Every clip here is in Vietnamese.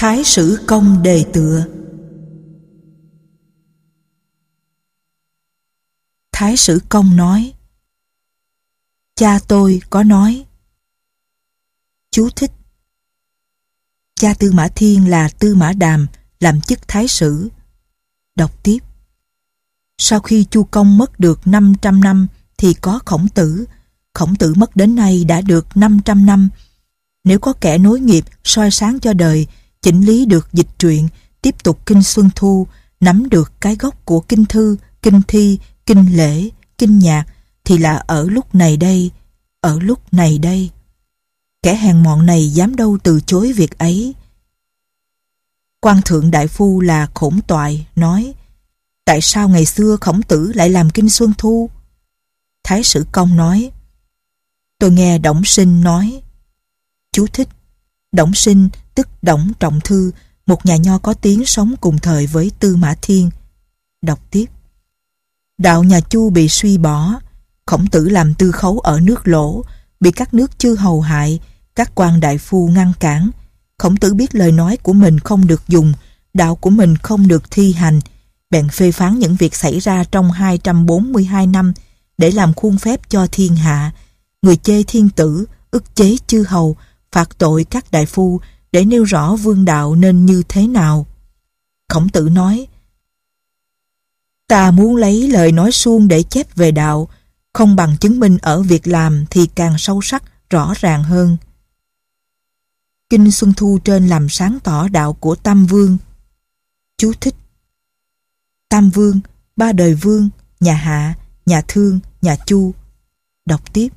Thái sử công đề tựa Thái sử công nói Cha tôi có nói Chú thích Cha Tư Mã Thiên là Tư Mã Đàm làm chức thái sử. Đọc tiếp Sau khi Chu Công mất được 500 năm thì có khổng tử. Khổng tử mất đến nay đã được 500 năm. Nếu có kẻ nối nghiệp soi sáng cho đời, chỉnh lý được dịch truyện, tiếp tục kinh Xuân Thu, nắm được cái gốc của kinh thư, kinh thi, kinh lễ, kinh nhạc, thì là ở lúc này đây, ở lúc này đây. Kẻ hèn mọn này dám đâu từ chối việc ấy. quan thượng đại phu là khổng toại, nói Tại sao ngày xưa khổng tử lại làm kinh Xuân Thu? Thái sử công nói Tôi nghe Đổng Sinh nói Chú thích Đổng Sinh tức Đổng Trọng Thư, một nhà nho có tiếng sống cùng thời với Tư Mã Thiên. Đọc tiếp. Đạo nhà Chu bị suy bỏ, Khổng tử làm tư khấu ở nước lỗ, bị các nước chư hầu hại, các quan đại phu ngăn cản. Khổng tử biết lời nói của mình không được dùng, đạo của mình không được thi hành. Bèn phê phán những việc xảy ra trong 242 năm để làm khuôn phép cho thiên hạ. Người chê thiên tử, ức chế chư hầu, phạt tội các đại phu để nêu rõ vương đạo nên như thế nào khổng tử nói ta muốn lấy lời nói suông để chép về đạo không bằng chứng minh ở việc làm thì càng sâu sắc rõ ràng hơn Kinh Xuân Thu trên làm sáng tỏ đạo của Tam Vương. Chú thích Tam Vương, ba đời Vương, nhà Hạ, nhà Thương, nhà Chu. Đọc tiếp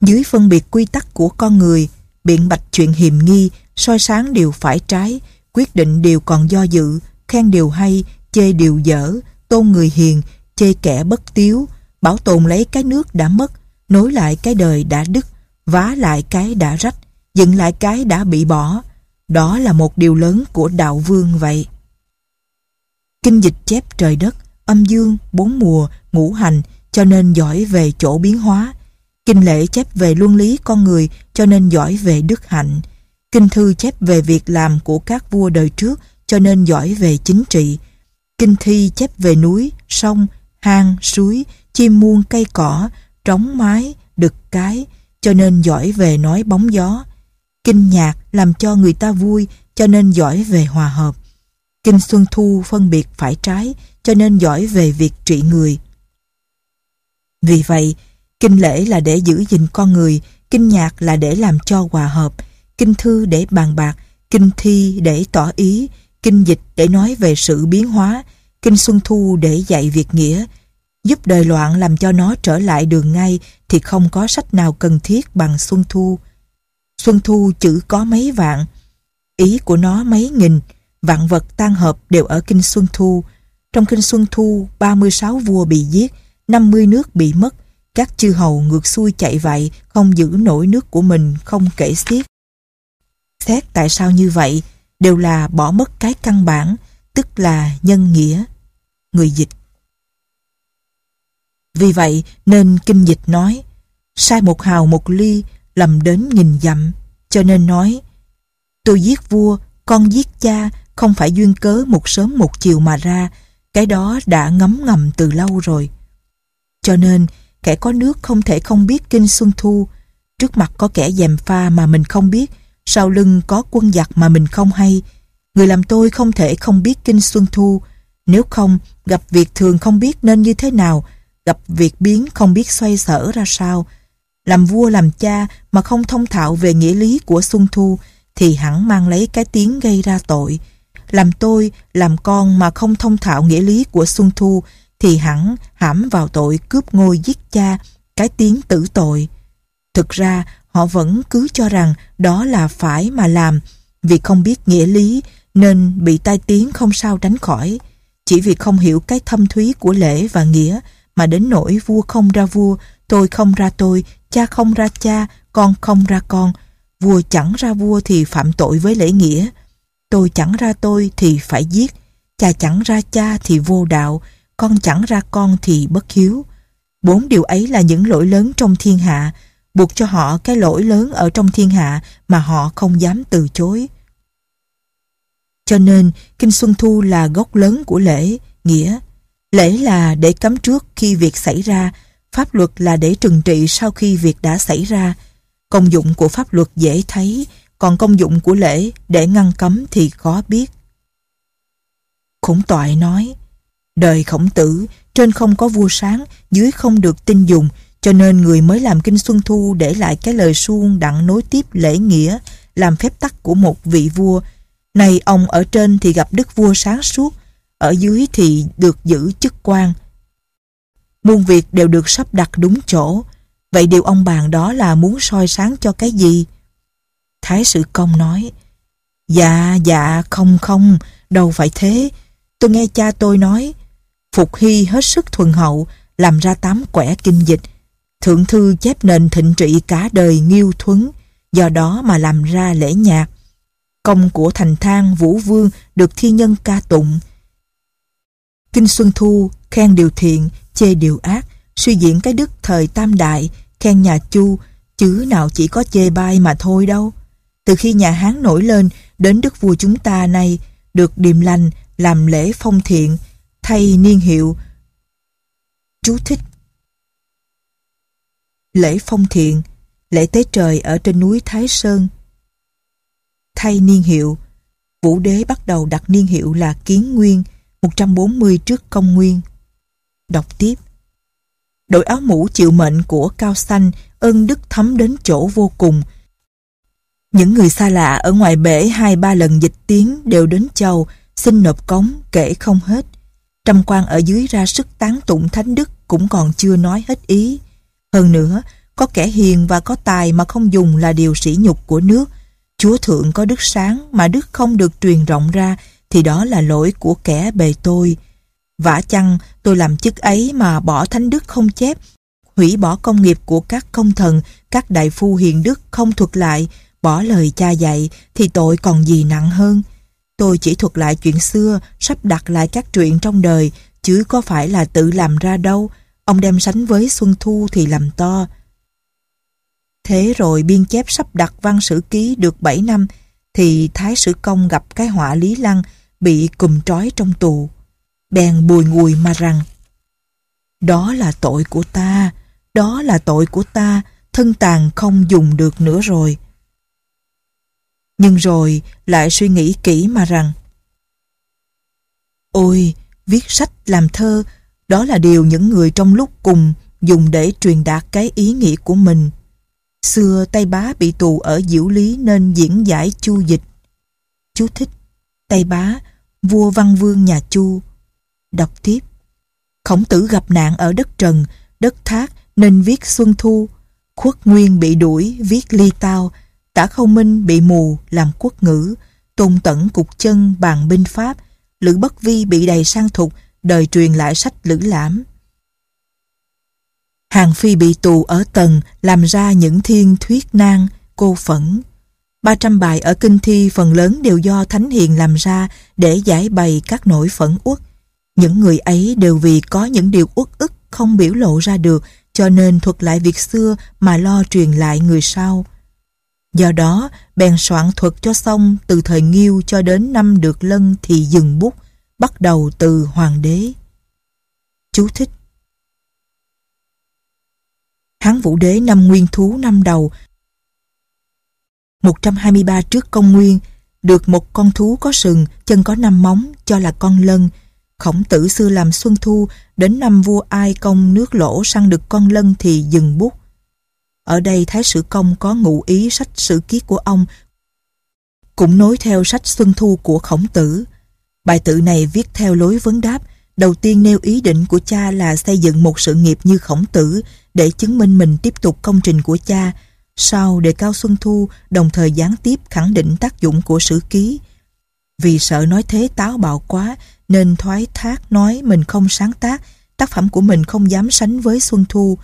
Dưới phân biệt quy tắc của con người, biện bạch chuyện hiềm nghi, soi sáng điều phải trái, quyết định điều còn do dự, khen điều hay, chê điều dở, tôn người hiền, chê kẻ bất tiếu, bảo tồn lấy cái nước đã mất, nối lại cái đời đã đứt, vá lại cái đã rách, dựng lại cái đã bị bỏ. Đó là một điều lớn của đạo vương vậy. Kinh dịch chép trời đất, âm dương, bốn mùa, ngũ hành cho nên giỏi về chỗ biến hóa. Kinh lễ chép về luân lý con người cho nên giỏi về đức hạnh. Kinh thư chép về việc làm của các vua đời trước cho nên giỏi về chính trị. Kinh thi chép về núi, sông, hang, suối, chim muôn cây cỏ, trống mái, đực cái, cho nên giỏi về nói bóng gió. Kinh nhạc làm cho người ta vui cho nên giỏi về hòa hợp. Kinh Xuân Thu phân biệt phải trái cho nên giỏi về việc trị người. Vì vậy, kinh lễ là để giữ gìn con người, kinh nhạc là để làm cho hòa hợp, kinh thư để bàn bạc, kinh thi để tỏ ý, kinh dịch để nói về sự biến hóa, kinh Xuân Thu để dạy việc nghĩa, giúp đời loạn làm cho nó trở lại đường ngay thì không có sách nào cần thiết bằng Xuân Thu. Xuân Thu chữ có mấy vạn, ý của nó mấy nghìn, vạn vật tan hợp đều ở Kinh Xuân Thu. Trong Kinh Xuân Thu, 36 vua bị giết, 50 nước bị mất, các chư hầu ngược xuôi chạy vậy, không giữ nổi nước của mình, không kể xiết. Xét tại sao như vậy, đều là bỏ mất cái căn bản, tức là nhân nghĩa. Người dịch Vì vậy nên kinh dịch nói, sai một hào một ly, lầm đến nghìn dặm, cho nên nói Tôi giết vua, con giết cha, không phải duyên cớ một sớm một chiều mà ra, cái đó đã ngấm ngầm từ lâu rồi. Cho nên, kẻ có nước không thể không biết kinh Xuân Thu, trước mặt có kẻ dèm pha mà mình không biết, sau lưng có quân giặc mà mình không hay. Người làm tôi không thể không biết kinh Xuân Thu, nếu không, gặp việc thường không biết nên như thế nào, gặp việc biến không biết xoay sở ra sao, làm vua làm cha mà không thông thạo về nghĩa lý của Xuân Thu thì hẳn mang lấy cái tiếng gây ra tội. Làm tôi, làm con mà không thông thạo nghĩa lý của Xuân Thu thì hẳn hãm vào tội cướp ngôi giết cha, cái tiếng tử tội. Thực ra, họ vẫn cứ cho rằng đó là phải mà làm, vì không biết nghĩa lý nên bị tai tiếng không sao tránh khỏi. Chỉ vì không hiểu cái thâm thúy của lễ và nghĩa mà đến nỗi vua không ra vua, tôi không ra tôi, cha không ra cha, con không ra con. Vua chẳng ra vua thì phạm tội với lễ nghĩa. Tôi chẳng ra tôi thì phải giết. Cha chẳng ra cha thì vô đạo. Con chẳng ra con thì bất hiếu. Bốn điều ấy là những lỗi lớn trong thiên hạ, buộc cho họ cái lỗi lớn ở trong thiên hạ mà họ không dám từ chối. Cho nên, Kinh Xuân Thu là gốc lớn của lễ, nghĩa. Lễ là để cấm trước khi việc xảy ra, pháp luật là để trừng trị sau khi việc đã xảy ra. Công dụng của pháp luật dễ thấy, còn công dụng của lễ để ngăn cấm thì khó biết. Khổng toại nói, đời khổng tử, trên không có vua sáng, dưới không được tin dùng, cho nên người mới làm Kinh Xuân Thu để lại cái lời suông đặng nối tiếp lễ nghĩa, làm phép tắc của một vị vua. Này ông ở trên thì gặp đức vua sáng suốt, ở dưới thì được giữ chức quan. Muôn việc đều được sắp đặt đúng chỗ, vậy điều ông bàn đó là muốn soi sáng cho cái gì? Thái sử công nói, Dạ, dạ, không không, đâu phải thế. Tôi nghe cha tôi nói, Phục Hy hết sức thuần hậu, làm ra tám quẻ kinh dịch. Thượng thư chép nền thịnh trị cả đời nghiêu thuấn, do đó mà làm ra lễ nhạc. Công của thành thang Vũ Vương được thi nhân ca tụng. Kinh Xuân Thu khen điều thiện, chê điều ác, suy diễn cái đức thời tam đại, khen nhà Chu, chứ nào chỉ có chê bai mà thôi đâu. Từ khi nhà Hán nổi lên, đến đức vua chúng ta nay, được điềm lành, làm lễ phong thiện, thay niên hiệu. Chú thích Lễ phong thiện, lễ tế trời ở trên núi Thái Sơn. Thay niên hiệu, Vũ đế bắt đầu đặt niên hiệu là Kiến Nguyên, 140 trước công nguyên. Đọc tiếp. Đội áo mũ chịu mệnh của Cao Xanh ơn đức thấm đến chỗ vô cùng. Những người xa lạ ở ngoài bể hai ba lần dịch tiếng đều đến chầu xin nộp cống kể không hết. Trăm quan ở dưới ra sức tán tụng thánh đức cũng còn chưa nói hết ý. Hơn nữa, có kẻ hiền và có tài mà không dùng là điều sỉ nhục của nước. Chúa Thượng có đức sáng mà đức không được truyền rộng ra thì đó là lỗi của kẻ bề tôi. Vả chăng tôi làm chức ấy mà bỏ thánh đức không chép, hủy bỏ công nghiệp của các công thần, các đại phu hiền đức không thuật lại, bỏ lời cha dạy thì tội còn gì nặng hơn. Tôi chỉ thuật lại chuyện xưa, sắp đặt lại các chuyện trong đời, chứ có phải là tự làm ra đâu. Ông đem sánh với Xuân Thu thì làm to. Thế rồi biên chép sắp đặt văn sử ký được 7 năm, thì Thái Sử Công gặp cái họa Lý Lăng bị cùm trói trong tù. Bèn bùi ngùi mà rằng Đó là tội của ta, đó là tội của ta, thân tàn không dùng được nữa rồi. Nhưng rồi lại suy nghĩ kỹ mà rằng Ôi, viết sách làm thơ, đó là điều những người trong lúc cùng dùng để truyền đạt cái ý nghĩa của mình. Xưa Tây Bá bị tù ở Diệu Lý nên diễn giải chu dịch. Chú thích Tây Bá, vua văn vương nhà Chu. Đọc tiếp. Khổng tử gặp nạn ở đất Trần, đất Thác nên viết Xuân Thu. Khuất Nguyên bị đuổi viết Ly Tao, Tả Khâu Minh bị mù làm quốc ngữ, Tôn Tẩn cục chân bàn binh pháp, Lữ Bất Vi bị đầy sang thục, đời truyền lại sách Lữ Lãm. Hàng Phi bị tù ở tầng làm ra những thiên thuyết nan, cô phẫn. 300 bài ở kinh thi phần lớn đều do Thánh Hiền làm ra để giải bày các nỗi phẫn uất. Những người ấy đều vì có những điều uất ức không biểu lộ ra được cho nên thuật lại việc xưa mà lo truyền lại người sau. Do đó, bèn soạn thuật cho xong từ thời Nghiêu cho đến năm được lân thì dừng bút, bắt đầu từ Hoàng đế. Chú thích Hán Vũ Đế năm Nguyên Thú năm đầu 123 trước công nguyên được một con thú có sừng, chân có năm móng cho là con lân. Khổng tử xưa làm xuân thu đến năm vua ai công nước lỗ săn được con lân thì dừng bút. Ở đây Thái Sử Công có ngụ ý sách sử ký của ông cũng nối theo sách Xuân Thu của Khổng Tử. Bài tự này viết theo lối vấn đáp, đầu tiên nêu ý định của cha là xây dựng một sự nghiệp như Khổng Tử để chứng minh mình tiếp tục công trình của cha, sau đề cao Xuân Thu đồng thời gián tiếp khẳng định tác dụng của sử ký. Vì sợ nói thế táo bạo quá nên thoái thác nói mình không sáng tác, tác phẩm của mình không dám sánh với Xuân Thu.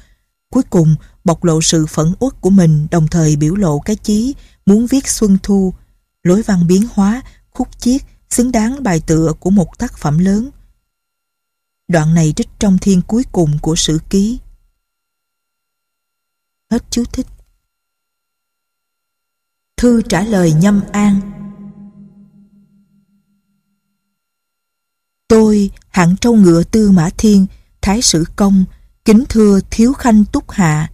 Cuối cùng bộc lộ sự phẫn uất của mình đồng thời biểu lộ cái chí muốn viết Xuân Thu, lối văn biến hóa, khúc chiết, xứng đáng bài tựa của một tác phẩm lớn. Đoạn này trích trong thiên cuối cùng của sử ký. Hết chú thích. Thư trả lời nhâm an tôi, hạng trâu ngựa tư mã thiên, thái sử công, kính thưa thiếu khanh túc hạ.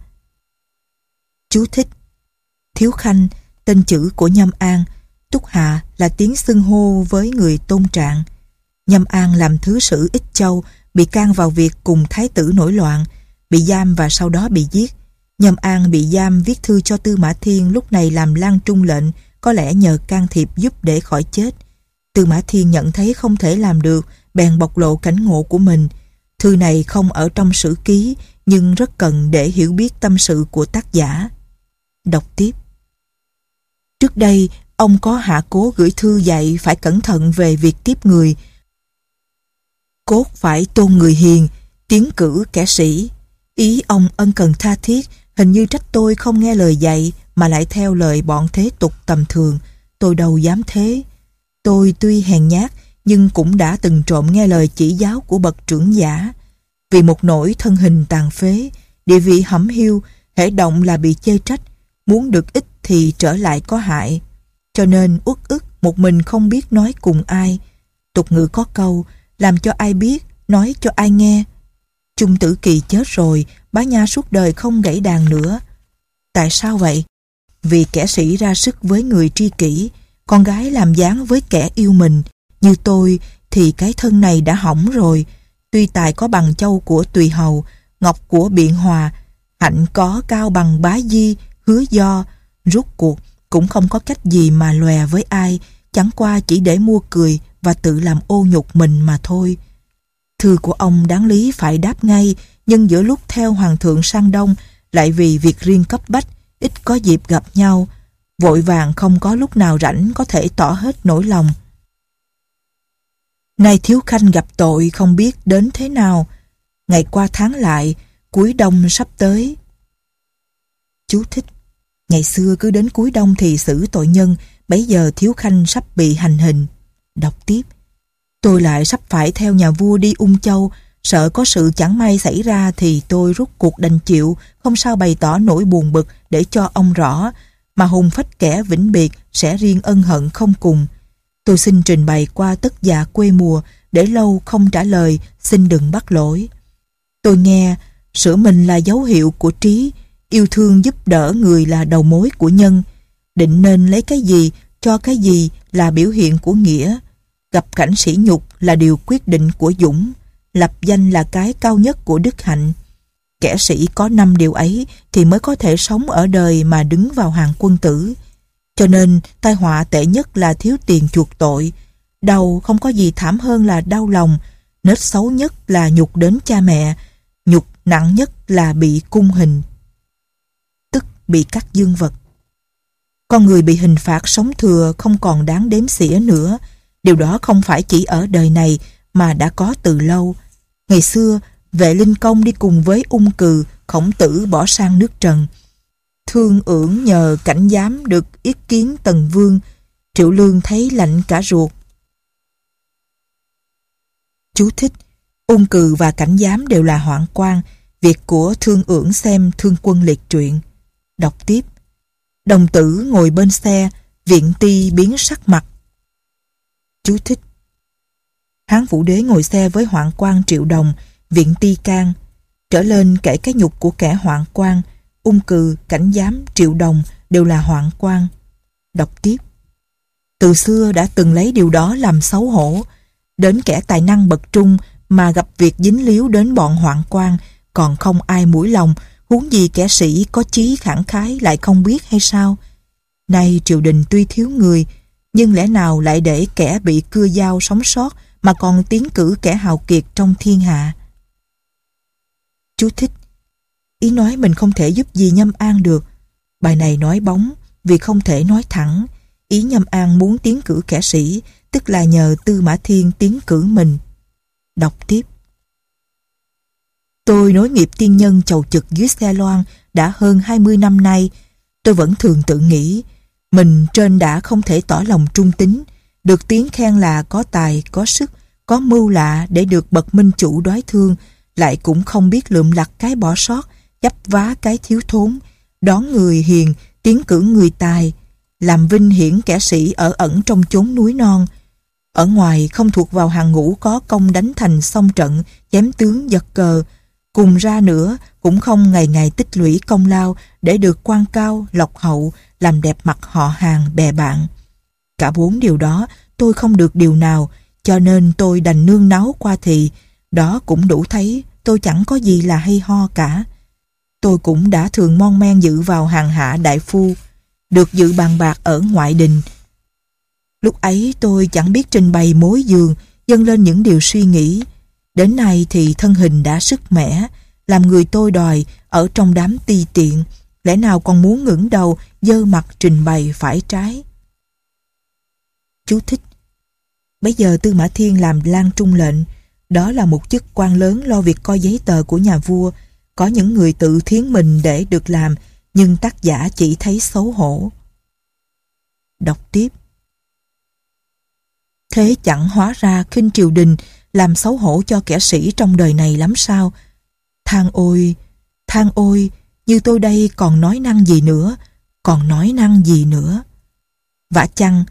Chú thích Thiếu khanh, tên chữ của Nhâm An, túc hạ là tiếng xưng hô với người tôn trạng. Nhâm An làm thứ sử Ích Châu, bị can vào việc cùng thái tử nổi loạn, bị giam và sau đó bị giết. Nhâm An bị giam viết thư cho Tư Mã Thiên lúc này làm lan trung lệnh, có lẽ nhờ can thiệp giúp để khỏi chết. Tư Mã Thiên nhận thấy không thể làm được, bèn bộc lộ cảnh ngộ của mình. Thư này không ở trong sử ký, nhưng rất cần để hiểu biết tâm sự của tác giả. Đọc tiếp. Trước đây, ông có hạ cố gửi thư dạy phải cẩn thận về việc tiếp người. Cốt phải tôn người hiền, tiến cử kẻ sĩ. Ý ông ân cần tha thiết, hình như trách tôi không nghe lời dạy mà lại theo lời bọn thế tục tầm thường. Tôi đâu dám thế. Tôi tuy hèn nhát nhưng cũng đã từng trộm nghe lời chỉ giáo của bậc trưởng giả. Vì một nỗi thân hình tàn phế, địa vị hẩm hiu, hệ động là bị chê trách, muốn được ít thì trở lại có hại. Cho nên uất ức một mình không biết nói cùng ai. Tục ngữ có câu, làm cho ai biết, nói cho ai nghe. Trung tử kỳ chết rồi, bá nha suốt đời không gãy đàn nữa. Tại sao vậy? Vì kẻ sĩ ra sức với người tri kỷ, con gái làm dáng với kẻ yêu mình. Như tôi thì cái thân này đã hỏng rồi. Tuy tài có bằng châu của tùy hầu, ngọc của biện hòa, hạnh có cao bằng bá di, hứa do, rút cuộc cũng không có cách gì mà lòe với ai, chẳng qua chỉ để mua cười và tự làm ô nhục mình mà thôi. Thư của ông đáng lý phải đáp ngay, nhưng giữa lúc theo Hoàng thượng sang Đông, lại vì việc riêng cấp bách, ít có dịp gặp nhau, vội vàng không có lúc nào rảnh có thể tỏ hết nỗi lòng. Nay thiếu khanh gặp tội không biết đến thế nào, ngày qua tháng lại, cuối đông sắp tới. Chú thích Ngày xưa cứ đến cuối đông thì xử tội nhân, bấy giờ thiếu khanh sắp bị hành hình. Đọc tiếp. Tôi lại sắp phải theo nhà vua đi ung châu, sợ có sự chẳng may xảy ra thì tôi rút cuộc đành chịu, không sao bày tỏ nỗi buồn bực để cho ông rõ, mà hùng phách kẻ vĩnh biệt sẽ riêng ân hận không cùng. Tôi xin trình bày qua tất già quê mùa, để lâu không trả lời, xin đừng bắt lỗi. Tôi nghe, sửa mình là dấu hiệu của trí, yêu thương giúp đỡ người là đầu mối của nhân, định nên lấy cái gì cho cái gì là biểu hiện của nghĩa, gặp cảnh sĩ nhục là điều quyết định của dũng, lập danh là cái cao nhất của đức hạnh. Kẻ sĩ có năm điều ấy thì mới có thể sống ở đời mà đứng vào hàng quân tử. Cho nên tai họa tệ nhất là thiếu tiền chuộc tội, đau không có gì thảm hơn là đau lòng, nết xấu nhất là nhục đến cha mẹ, nhục nặng nhất là bị cung hình bị cắt dương vật. Con người bị hình phạt sống thừa không còn đáng đếm xỉa nữa. Điều đó không phải chỉ ở đời này mà đã có từ lâu. Ngày xưa, vệ linh công đi cùng với ung cừ, khổng tử bỏ sang nước trần. Thương ưởng nhờ cảnh giám được ý kiến tần vương, triệu lương thấy lạnh cả ruột. Chú thích, ung cừ và cảnh giám đều là hoạn quan, việc của thương ưởng xem thương quân liệt truyện. Đọc tiếp. Đồng tử ngồi bên xe, viện ti biến sắc mặt. Chú thích. Hán Vũ Đế ngồi xe với hoạn quan triệu đồng, viện ti can. Trở lên kể cái nhục của kẻ hoạn quan, ung cừ, cảnh giám, triệu đồng đều là hoạn quan. Đọc tiếp. Từ xưa đã từng lấy điều đó làm xấu hổ. Đến kẻ tài năng bậc trung mà gặp việc dính líu đến bọn hoạn quan còn không ai mũi lòng huống gì kẻ sĩ có chí khẳng khái lại không biết hay sao? Nay triều đình tuy thiếu người, nhưng lẽ nào lại để kẻ bị cưa dao sống sót mà còn tiến cử kẻ hào kiệt trong thiên hạ? Chú thích Ý nói mình không thể giúp gì nhâm an được. Bài này nói bóng vì không thể nói thẳng. Ý nhâm an muốn tiến cử kẻ sĩ tức là nhờ Tư Mã Thiên tiến cử mình. Đọc tiếp Tôi nối nghiệp tiên nhân chầu trực dưới xe loan đã hơn 20 năm nay. Tôi vẫn thường tự nghĩ mình trên đã không thể tỏ lòng trung tín, được tiếng khen là có tài, có sức, có mưu lạ để được bậc minh chủ đoái thương, lại cũng không biết lượm lặt cái bỏ sót, chấp vá cái thiếu thốn, đón người hiền, tiến cử người tài, làm vinh hiển kẻ sĩ ở ẩn trong chốn núi non. Ở ngoài không thuộc vào hàng ngũ có công đánh thành song trận, chém tướng giật cờ. Cùng ra nữa cũng không ngày ngày tích lũy công lao để được quan cao, lộc hậu, làm đẹp mặt họ hàng, bè bạn. Cả bốn điều đó tôi không được điều nào, cho nên tôi đành nương náu qua thì, đó cũng đủ thấy tôi chẳng có gì là hay ho cả. Tôi cũng đã thường mon men dự vào hàng hạ đại phu, được dự bàn bạc ở ngoại đình. Lúc ấy tôi chẳng biết trình bày mối giường, dâng lên những điều suy nghĩ. Đến nay thì thân hình đã sức mẻ, làm người tôi đòi ở trong đám ti tiện, lẽ nào còn muốn ngẩng đầu dơ mặt trình bày phải trái. Chú thích Bây giờ Tư Mã Thiên làm lan trung lệnh, đó là một chức quan lớn lo việc coi giấy tờ của nhà vua. Có những người tự thiến mình để được làm, nhưng tác giả chỉ thấy xấu hổ. Đọc tiếp. Thế chẳng hóa ra khinh triều đình làm xấu hổ cho kẻ sĩ trong đời này lắm sao? Thang ôi, thang ôi, như tôi đây còn nói năng gì nữa, còn nói năng gì nữa. Vả chăng,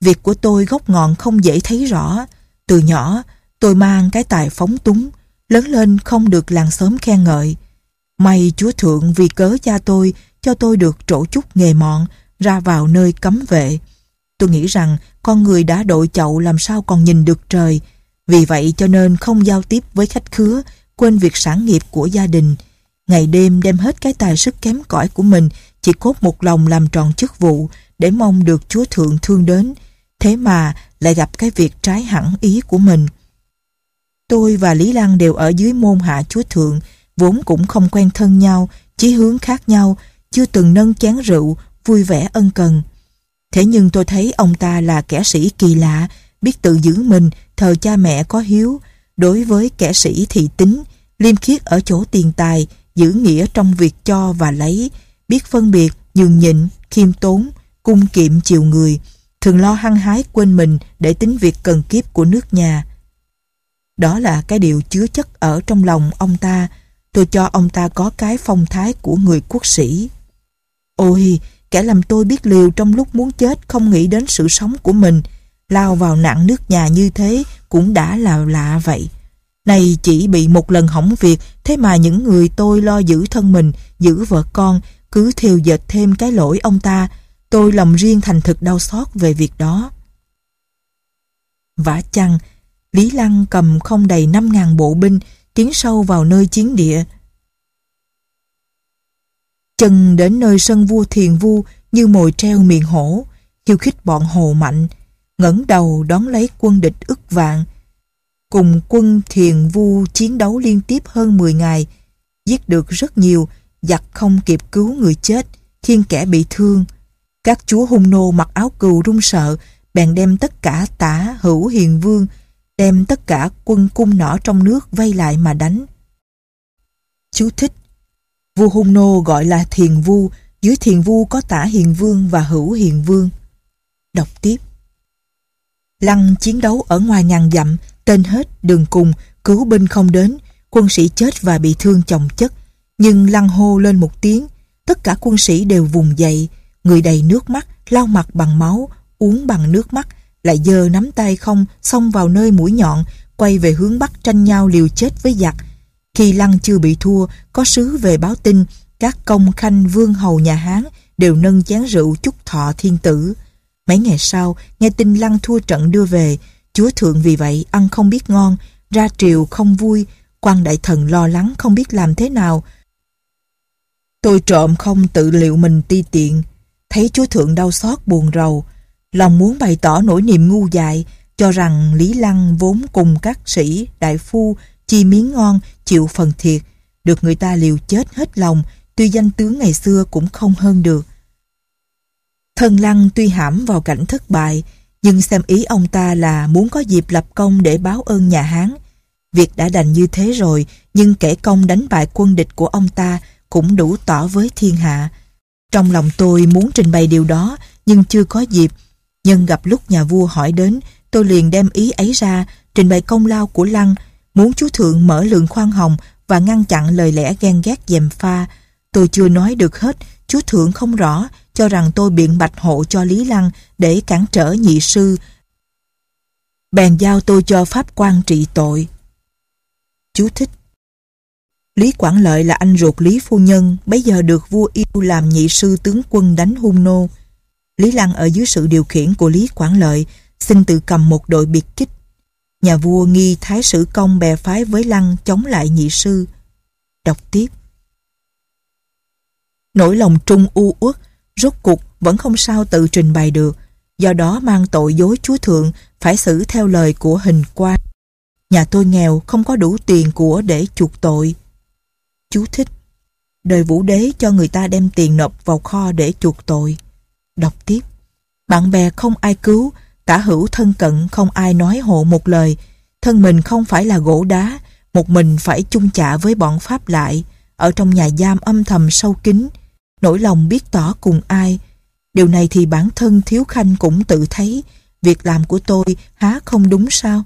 việc của tôi gốc ngọn không dễ thấy rõ. Từ nhỏ, tôi mang cái tài phóng túng, lớn lên không được làng sớm khen ngợi. May chúa thượng vì cớ cha tôi cho tôi được trổ chút nghề mọn ra vào nơi cấm vệ. Tôi nghĩ rằng con người đã đội chậu làm sao còn nhìn được trời. Vì vậy cho nên không giao tiếp với khách khứa, quên việc sản nghiệp của gia đình. Ngày đêm đem hết cái tài sức kém cỏi của mình, chỉ cốt một lòng làm tròn chức vụ để mong được Chúa Thượng thương đến. Thế mà lại gặp cái việc trái hẳn ý của mình. Tôi và Lý Lăng đều ở dưới môn hạ Chúa Thượng, vốn cũng không quen thân nhau, chí hướng khác nhau, chưa từng nâng chén rượu, vui vẻ ân cần. Thế nhưng tôi thấy ông ta là kẻ sĩ kỳ lạ, biết tự giữ mình, thờ cha mẹ có hiếu. Đối với kẻ sĩ thì tính, liêm khiết ở chỗ tiền tài, giữ nghĩa trong việc cho và lấy, biết phân biệt, nhường nhịn, khiêm tốn, cung kiệm chiều người, thường lo hăng hái quên mình để tính việc cần kiếp của nước nhà. Đó là cái điều chứa chất ở trong lòng ông ta, tôi cho ông ta có cái phong thái của người quốc sĩ. Ôi, kẻ làm tôi biết liều trong lúc muốn chết không nghĩ đến sự sống của mình, lao vào nặng nước nhà như thế cũng đã là lạ vậy. Này chỉ bị một lần hỏng việc, thế mà những người tôi lo giữ thân mình, giữ vợ con, cứ thiều dệt thêm cái lỗi ông ta, tôi lòng riêng thành thực đau xót về việc đó. Vả chăng, Lý Lăng cầm không đầy 5.000 bộ binh, tiến sâu vào nơi chiến địa. Chân đến nơi sân vua thiền vu như mồi treo miệng hổ, khiêu khích bọn hồ mạnh, ngẩng đầu đón lấy quân địch ức vạn. Cùng quân thiền vu chiến đấu liên tiếp hơn 10 ngày, giết được rất nhiều, giặc không kịp cứu người chết, khiên kẻ bị thương. Các chúa hung nô mặc áo cừu run sợ, bèn đem tất cả tả hữu hiền vương, đem tất cả quân cung nỏ trong nước vây lại mà đánh. Chú thích Vua hung nô gọi là thiền vu, dưới thiền vu có tả hiền vương và hữu hiền vương. Đọc tiếp Lăng chiến đấu ở ngoài ngàn dặm, tên hết, đường cùng, cứu binh không đến, quân sĩ chết và bị thương chồng chất. Nhưng lăng hô lên một tiếng, tất cả quân sĩ đều vùng dậy, người đầy nước mắt, lau mặt bằng máu, uống bằng nước mắt, lại giơ nắm tay không xông vào nơi mũi nhọn, quay về hướng bắc tranh nhau liều chết với giặc. Khi Lăng chưa bị thua, có sứ về báo tin, các công khanh vương hầu nhà Hán đều nâng chén rượu chúc thọ thiên tử. Mấy ngày sau, nghe tin Lăng thua trận đưa về, chúa thượng vì vậy ăn không biết ngon, ra triều không vui, quan đại thần lo lắng không biết làm thế nào. Tôi trộm không tự liệu mình ti tiện, thấy chúa thượng đau xót buồn rầu, lòng muốn bày tỏ nỗi niềm ngu dại, cho rằng Lý Lăng vốn cùng các sĩ, đại phu, chi miếng ngon, chịu phần thiệt, được người ta liều chết hết lòng, tuy danh tướng ngày xưa cũng không hơn được. Thân Lăng tuy hãm vào cảnh thất bại, nhưng xem ý ông ta là muốn có dịp lập công để báo ơn nhà Hán. Việc đã đành như thế rồi, nhưng kẻ công đánh bại quân địch của ông ta cũng đủ tỏ với thiên hạ. Trong lòng tôi muốn trình bày điều đó, nhưng chưa có dịp. Nhân gặp lúc nhà vua hỏi đến, tôi liền đem ý ấy ra, trình bày công lao của Lăng, muốn chú thượng mở lượng khoan hồng và ngăn chặn lời lẽ ghen ghét dèm pha. Tôi chưa nói được hết, chú thượng không rõ, cho rằng tôi biện bạch hộ cho Lý Lăng để cản trở nhị sư. Bèn giao tôi cho pháp quan trị tội. Chú thích Lý Quảng Lợi là anh ruột Lý Phu Nhân, bây giờ được vua yêu làm nhị sư tướng quân đánh hung nô. Lý Lăng ở dưới sự điều khiển của Lý Quảng Lợi, xin tự cầm một đội biệt kích. Nhà vua nghi thái sử công bè phái với Lăng chống lại nhị sư. Đọc tiếp. Nỗi lòng trung u uất, rốt cuộc vẫn không sao tự trình bày được, do đó mang tội dối chúa thượng phải xử theo lời của hình quan. Nhà tôi nghèo không có đủ tiền của để chuộc tội. Chú thích. Đời vũ đế cho người ta đem tiền nộp vào kho để chuộc tội. Đọc tiếp. Bạn bè không ai cứu, tả hữu thân cận không ai nói hộ một lời. Thân mình không phải là gỗ đá, một mình phải chung chạ với bọn Pháp lại, ở trong nhà giam âm thầm sâu kín. Nỗi lòng biết tỏ cùng ai. Điều này thì bản thân Thiếu Khanh cũng tự thấy, việc làm của tôi há không đúng sao?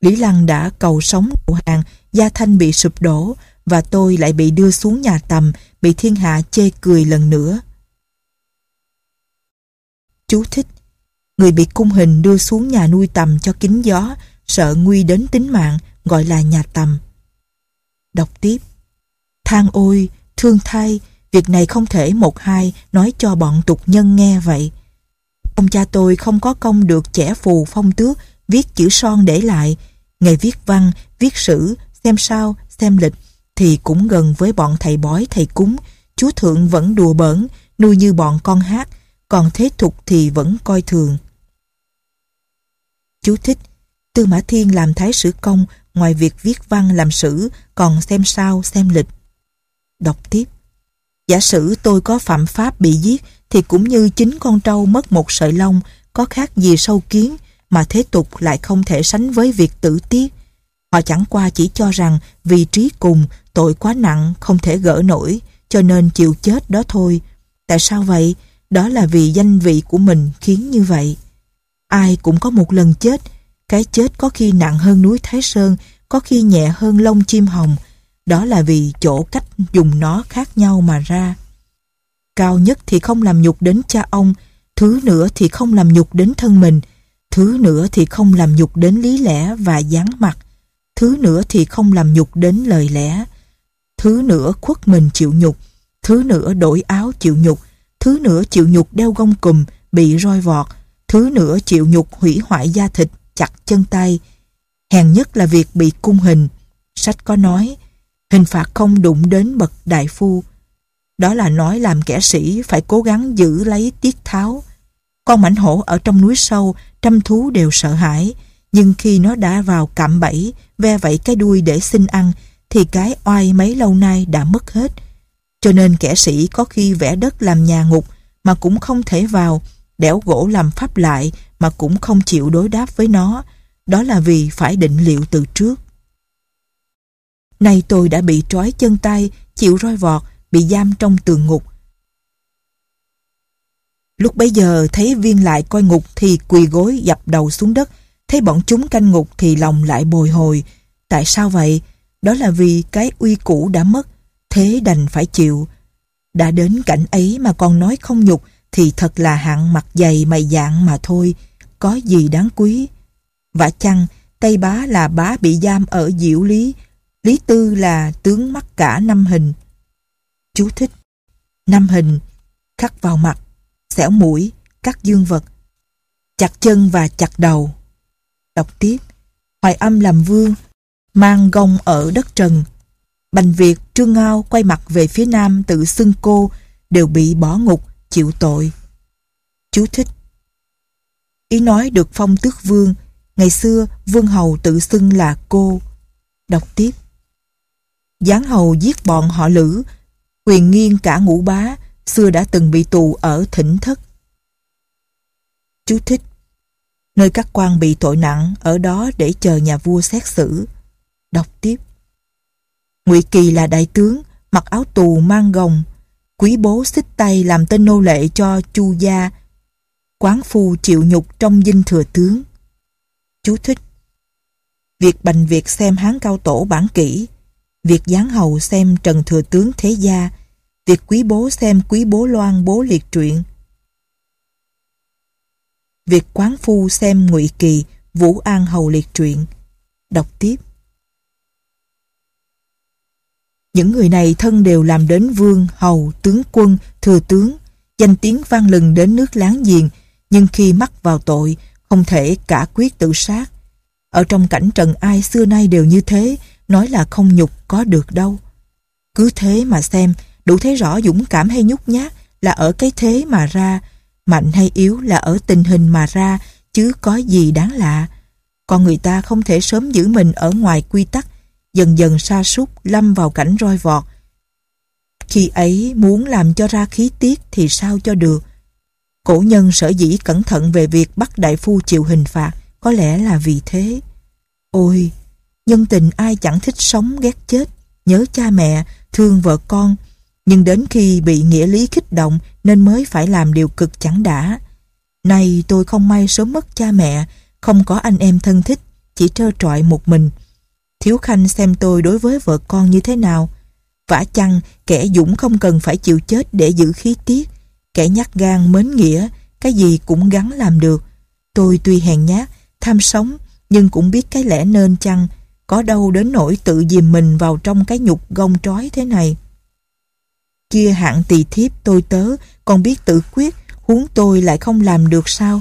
Lý Lăng đã cầu sống đầu hàng, gia thanh bị sụp đổ, và tôi lại bị đưa xuống nhà tầm, bị thiên hạ chê cười lần nữa. Chú thích Người bị cung hình đưa xuống nhà nuôi tầm cho kín gió, sợ nguy đến tính mạng, gọi là nhà tầm. Đọc tiếp Thang ôi, thương thay, việc này không thể một hai nói cho bọn tục nhân nghe vậy. Ông cha tôi không có công được trẻ phù phong tước, viết chữ son để lại, ngày viết văn, viết sử, xem sao, xem lịch, thì cũng gần với bọn thầy bói thầy cúng, chúa thượng vẫn đùa bỡn, nuôi như bọn con hát, còn thế thục thì vẫn coi thường. Chú thích Tư Mã Thiên làm thái sử công ngoài việc viết văn làm sử còn xem sao xem lịch. Đọc tiếp Giả sử tôi có phạm pháp bị giết thì cũng như chính con trâu mất một sợi lông có khác gì sâu kiến mà thế tục lại không thể sánh với việc tử tiết. Họ chẳng qua chỉ cho rằng vì trí cùng tội quá nặng không thể gỡ nổi cho nên chịu chết đó thôi. Tại sao vậy? Đó là vì danh vị của mình khiến như vậy. Ai cũng có một lần chết, cái chết có khi nặng hơn núi Thái Sơn, có khi nhẹ hơn lông chim hồng. Đó là vì chỗ cách dùng nó khác nhau mà ra. Cao nhất thì không làm nhục đến cha ông, thứ nữa thì không làm nhục đến thân mình, thứ nữa thì không làm nhục đến lý lẽ và dáng mặt, thứ nữa thì không làm nhục đến lời lẽ, thứ nữa khuất mình chịu nhục, thứ nữa đổi áo chịu nhục, thứ nữa chịu nhục đeo gông cùm, bị roi vọt, thứ nữa chịu nhục hủy hoại da thịt, chặt chân tay. Hèn nhất là việc bị cung hình. Sách có nói, hình phạt không đụng đến bậc đại phu. Đó là nói làm kẻ sĩ phải cố gắng giữ lấy tiết tháo. Con mảnh hổ ở trong núi sâu, trăm thú đều sợ hãi, nhưng khi nó đã vào cạm bẫy, ve vẫy cái đuôi để xin ăn, thì cái oai mấy lâu nay đã mất hết. Cho nên kẻ sĩ có khi vẽ đất làm nhà ngục mà cũng không thể vào, đẽo gỗ làm pháp lại mà cũng không chịu đối đáp với nó. Đó là vì phải định liệu từ trước. Nay tôi đã bị trói chân tay, chịu roi vọt, bị giam trong tường ngục. Lúc bấy giờ thấy viên lại coi ngục thì quỳ gối dập đầu xuống đất, thấy bọn chúng canh ngục thì lòng lại bồi hồi. Tại sao vậy? Đó là vì cái uy cũ đã mất, thế đành phải chịu. Đã đến cảnh ấy mà còn nói không nhục thì thật là hạng mặt dày mày dạng mà thôi, có gì đáng quý. Vả chăng, Tây Bá là bá bị giam ở Diệu Lý, Lý Tư là tướng mắc cả năm hình. Chú thích Năm hình, khắc vào mặt, xẻo mũi, cắt dương vật, chặt chân và chặt đầu. Đọc tiếp, Hoài âm làm vương, mang gông ở đất trần. Bành Việt, Trương Ngao quay mặt về phía nam tự xưng cô, đều bị bỏ ngục, chịu tội. Chú thích Ý nói được phong tước vương, ngày xưa vương hầu tự xưng là cô. Đọc tiếp Giáng hầu giết bọn họ lữ, quyền nghiêng cả ngũ bá, xưa đã từng bị tù ở thỉnh thất. Chú thích Nơi các quan bị tội nặng ở đó để chờ nhà vua xét xử. Đọc tiếp Ngụy Kỳ là đại tướng, mặc áo tù mang gồng, quý bố xích tay làm tên nô lệ cho chu gia, quán phu chịu nhục trong dinh thừa tướng. Chú thích Việc bành việc xem hán cao tổ bản kỹ, việc giáng hầu xem trần thừa tướng thế gia, việc quý bố xem quý bố loan bố liệt truyện. Việc quán phu xem ngụy kỳ, Vũ An Hầu liệt truyện. Đọc tiếp. Những người này thân đều làm đến vương, hầu, tướng quân, thừa tướng, danh tiếng vang lừng đến nước láng giềng, nhưng khi mắc vào tội, không thể cả quyết tự sát. Ở trong cảnh trần ai xưa nay đều như thế, nói là không nhục có được đâu. Cứ thế mà xem, đủ thấy rõ dũng cảm hay nhút nhát là ở cái thế mà ra, mạnh hay yếu là ở tình hình mà ra, chứ có gì đáng lạ. Con người ta không thể sớm giữ mình ở ngoài quy tắc, dần dần sa sút lâm vào cảnh roi vọt. Khi ấy muốn làm cho ra khí tiết thì sao cho được. Cổ nhân sở dĩ cẩn thận về việc bắt đại phu chịu hình phạt, có lẽ là vì thế. Ôi, nhân tình ai chẳng thích sống ghét chết, nhớ cha mẹ, thương vợ con, nhưng đến khi bị nghĩa lý kích động nên mới phải làm điều cực chẳng đã. Này tôi không may sớm mất cha mẹ, không có anh em thân thích, chỉ trơ trọi một mình. Thiếu Khanh xem tôi đối với vợ con như thế nào. Vả chăng kẻ dũng không cần phải chịu chết để giữ khí tiết. Kẻ nhát gan mến nghĩa, cái gì cũng gắn làm được. Tôi tuy hèn nhát, tham sống, nhưng cũng biết cái lẽ nên chăng, có đâu đến nỗi tự dìm mình vào trong cái nhục gông trói thế này. Kia hạng tỳ thiếp tôi tớ, còn biết tự quyết, huống tôi lại không làm được sao?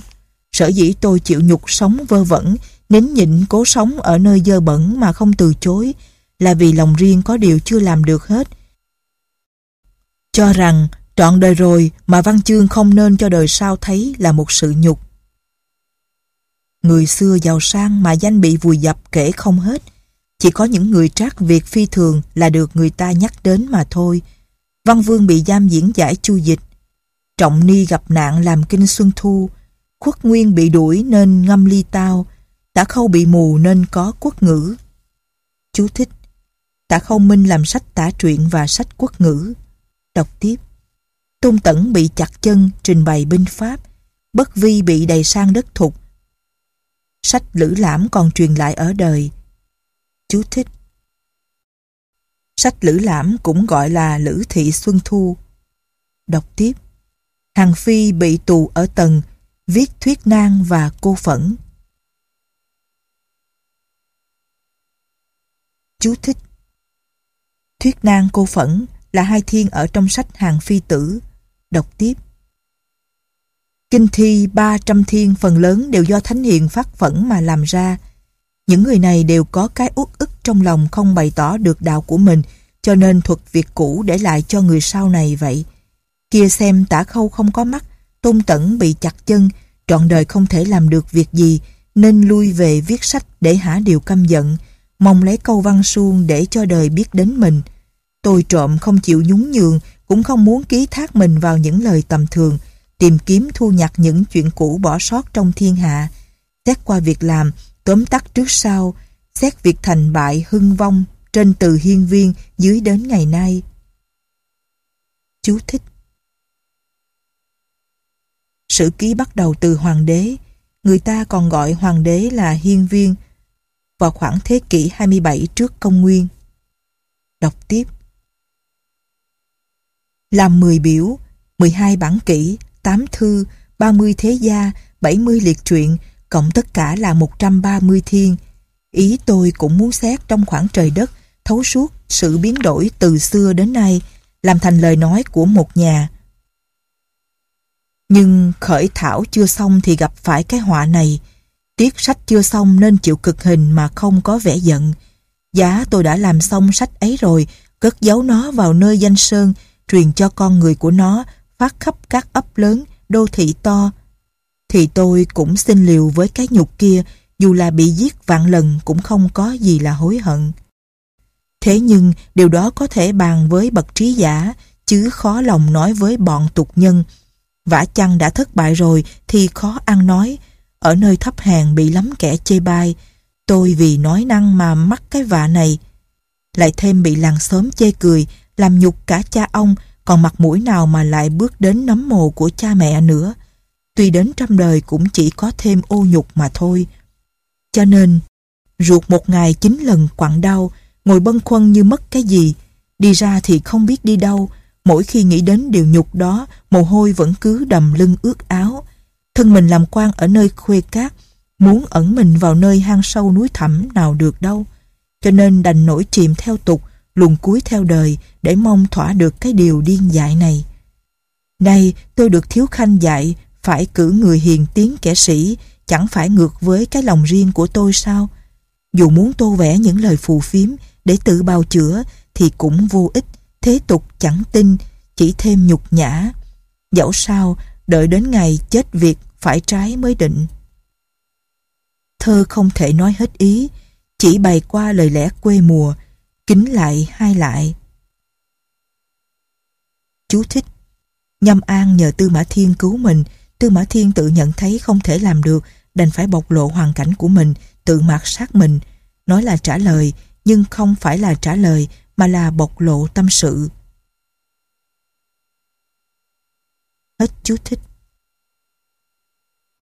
Sở dĩ tôi chịu nhục sống vơ vẩn, nín nhịn cố sống ở nơi dơ bẩn mà không từ chối, là vì lòng riêng có điều chưa làm được hết. Cho rằng trọn đời rồi mà văn chương không nên cho đời sau thấy là một sự nhục. Người xưa giàu sang mà danh bị vùi dập kể không hết. Chỉ có những người trác việc phi thường là được người ta nhắc đến mà thôi. Văn Vương bị giam diễn giải chu dịch. Trọng Ni gặp nạn làm kinh Xuân Thu. Khuất Nguyên bị đuổi nên ngâm ly tao. Tả Khâu bị mù nên có quốc ngữ. Chú thích. Tả Khâu Minh làm sách tả truyện và sách quốc ngữ. Đọc tiếp. Tôn Tẩn bị chặt chân trình bày binh pháp. Bất Vi bị đầy sang đất thục. Sách Lữ Lãm còn truyền lại ở đời. Chú thích. Sách Lữ Lãm cũng gọi là Lữ Thị Xuân Thu. Đọc tiếp. Hàng Phi bị tù ở tầng, viết thuyết nan và cô phẫn. Chú thích. Thuyết nan cô phẫn là hai thiên ở trong sách Hàng Phi Tử. Đọc tiếp. Kinh thi 300 thiên phần lớn đều do Thánh Hiền phát phẫn mà làm ra. Những người này đều có cái uất ức trong lòng không bày tỏ được đạo của mình, cho nên thuật việc cũ để lại cho người sau này vậy. Kia xem tả khâu không có mắt, tôn tẩn bị chặt chân, trọn đời không thể làm được việc gì, nên lui về viết sách để hả điều căm giận, mong lấy câu văn suông để cho đời biết đến mình. Tôi trộm không chịu nhún nhường, cũng không muốn ký thác mình vào những lời tầm thường, tìm kiếm thu nhặt những chuyện cũ bỏ sót trong thiên hạ. Xét qua việc làm, tóm tắt trước sau, xét việc thành bại hưng vong trên từ hiên viên dưới đến ngày nay. Chú thích Sử ký bắt đầu từ hoàng đế, người ta còn gọi hoàng đế là hiên viên, vào khoảng thế kỷ 27 trước công nguyên. Đọc tiếp Làm 10 biểu, 12 bản kỷ, 8 thư, 30 thế gia, 70 liệt truyện, cộng tất cả là 130 thiên. Ý tôi cũng muốn xét trong khoảng trời đất, thấu suốt sự biến đổi từ xưa đến nay, làm thành lời nói của một nhà. Nhưng khởi thảo chưa xong thì gặp phải cái họa này. Tiết sách chưa xong nên chịu cực hình mà không có vẻ giận. Giá tôi đã làm xong sách ấy rồi, cất giấu nó vào nơi danh sơn, truyền cho con người của nó, phát khắp các ấp lớn, đô thị to, thì tôi cũng xin liều với cái nhục kia, dù là bị giết vạn lần cũng không có gì là hối hận. Thế nhưng điều đó có thể bàn với bậc trí giả, chứ khó lòng nói với bọn tục nhân. Vả chăng đã thất bại rồi thì khó ăn nói, ở nơi thấp hèn bị lắm kẻ chê bai, tôi vì nói năng mà mắc cái vạ này. Lại thêm bị làng xóm chê cười, làm nhục cả cha ông, còn mặt mũi nào mà lại bước đến nấm mồ của cha mẹ nữa tuy đến trăm đời cũng chỉ có thêm ô nhục mà thôi. Cho nên, ruột một ngày chín lần quặn đau, ngồi bâng khuâng như mất cái gì, đi ra thì không biết đi đâu, mỗi khi nghĩ đến điều nhục đó, mồ hôi vẫn cứ đầm lưng ướt áo. Thân mình làm quan ở nơi khuê cát, muốn ẩn mình vào nơi hang sâu núi thẳm nào được đâu. Cho nên đành nổi chìm theo tục, luồn cuối theo đời để mong thỏa được cái điều điên dại này. Nay tôi được thiếu khanh dạy phải cử người hiền tiếng kẻ sĩ chẳng phải ngược với cái lòng riêng của tôi sao? Dù muốn tô vẽ những lời phù phiếm để tự bào chữa thì cũng vô ích, thế tục chẳng tin, chỉ thêm nhục nhã. Dẫu sao, đợi đến ngày chết việc phải trái mới định. Thơ không thể nói hết ý, chỉ bày qua lời lẽ quê mùa, kính lại hai lại. Chú thích Nhâm An nhờ Tư Mã Thiên cứu mình, Tư Mã Thiên tự nhận thấy không thể làm được, đành phải bộc lộ hoàn cảnh của mình, tự mạt sát mình. Nói là trả lời, nhưng không phải là trả lời, mà là bộc lộ tâm sự. Hết chú thích.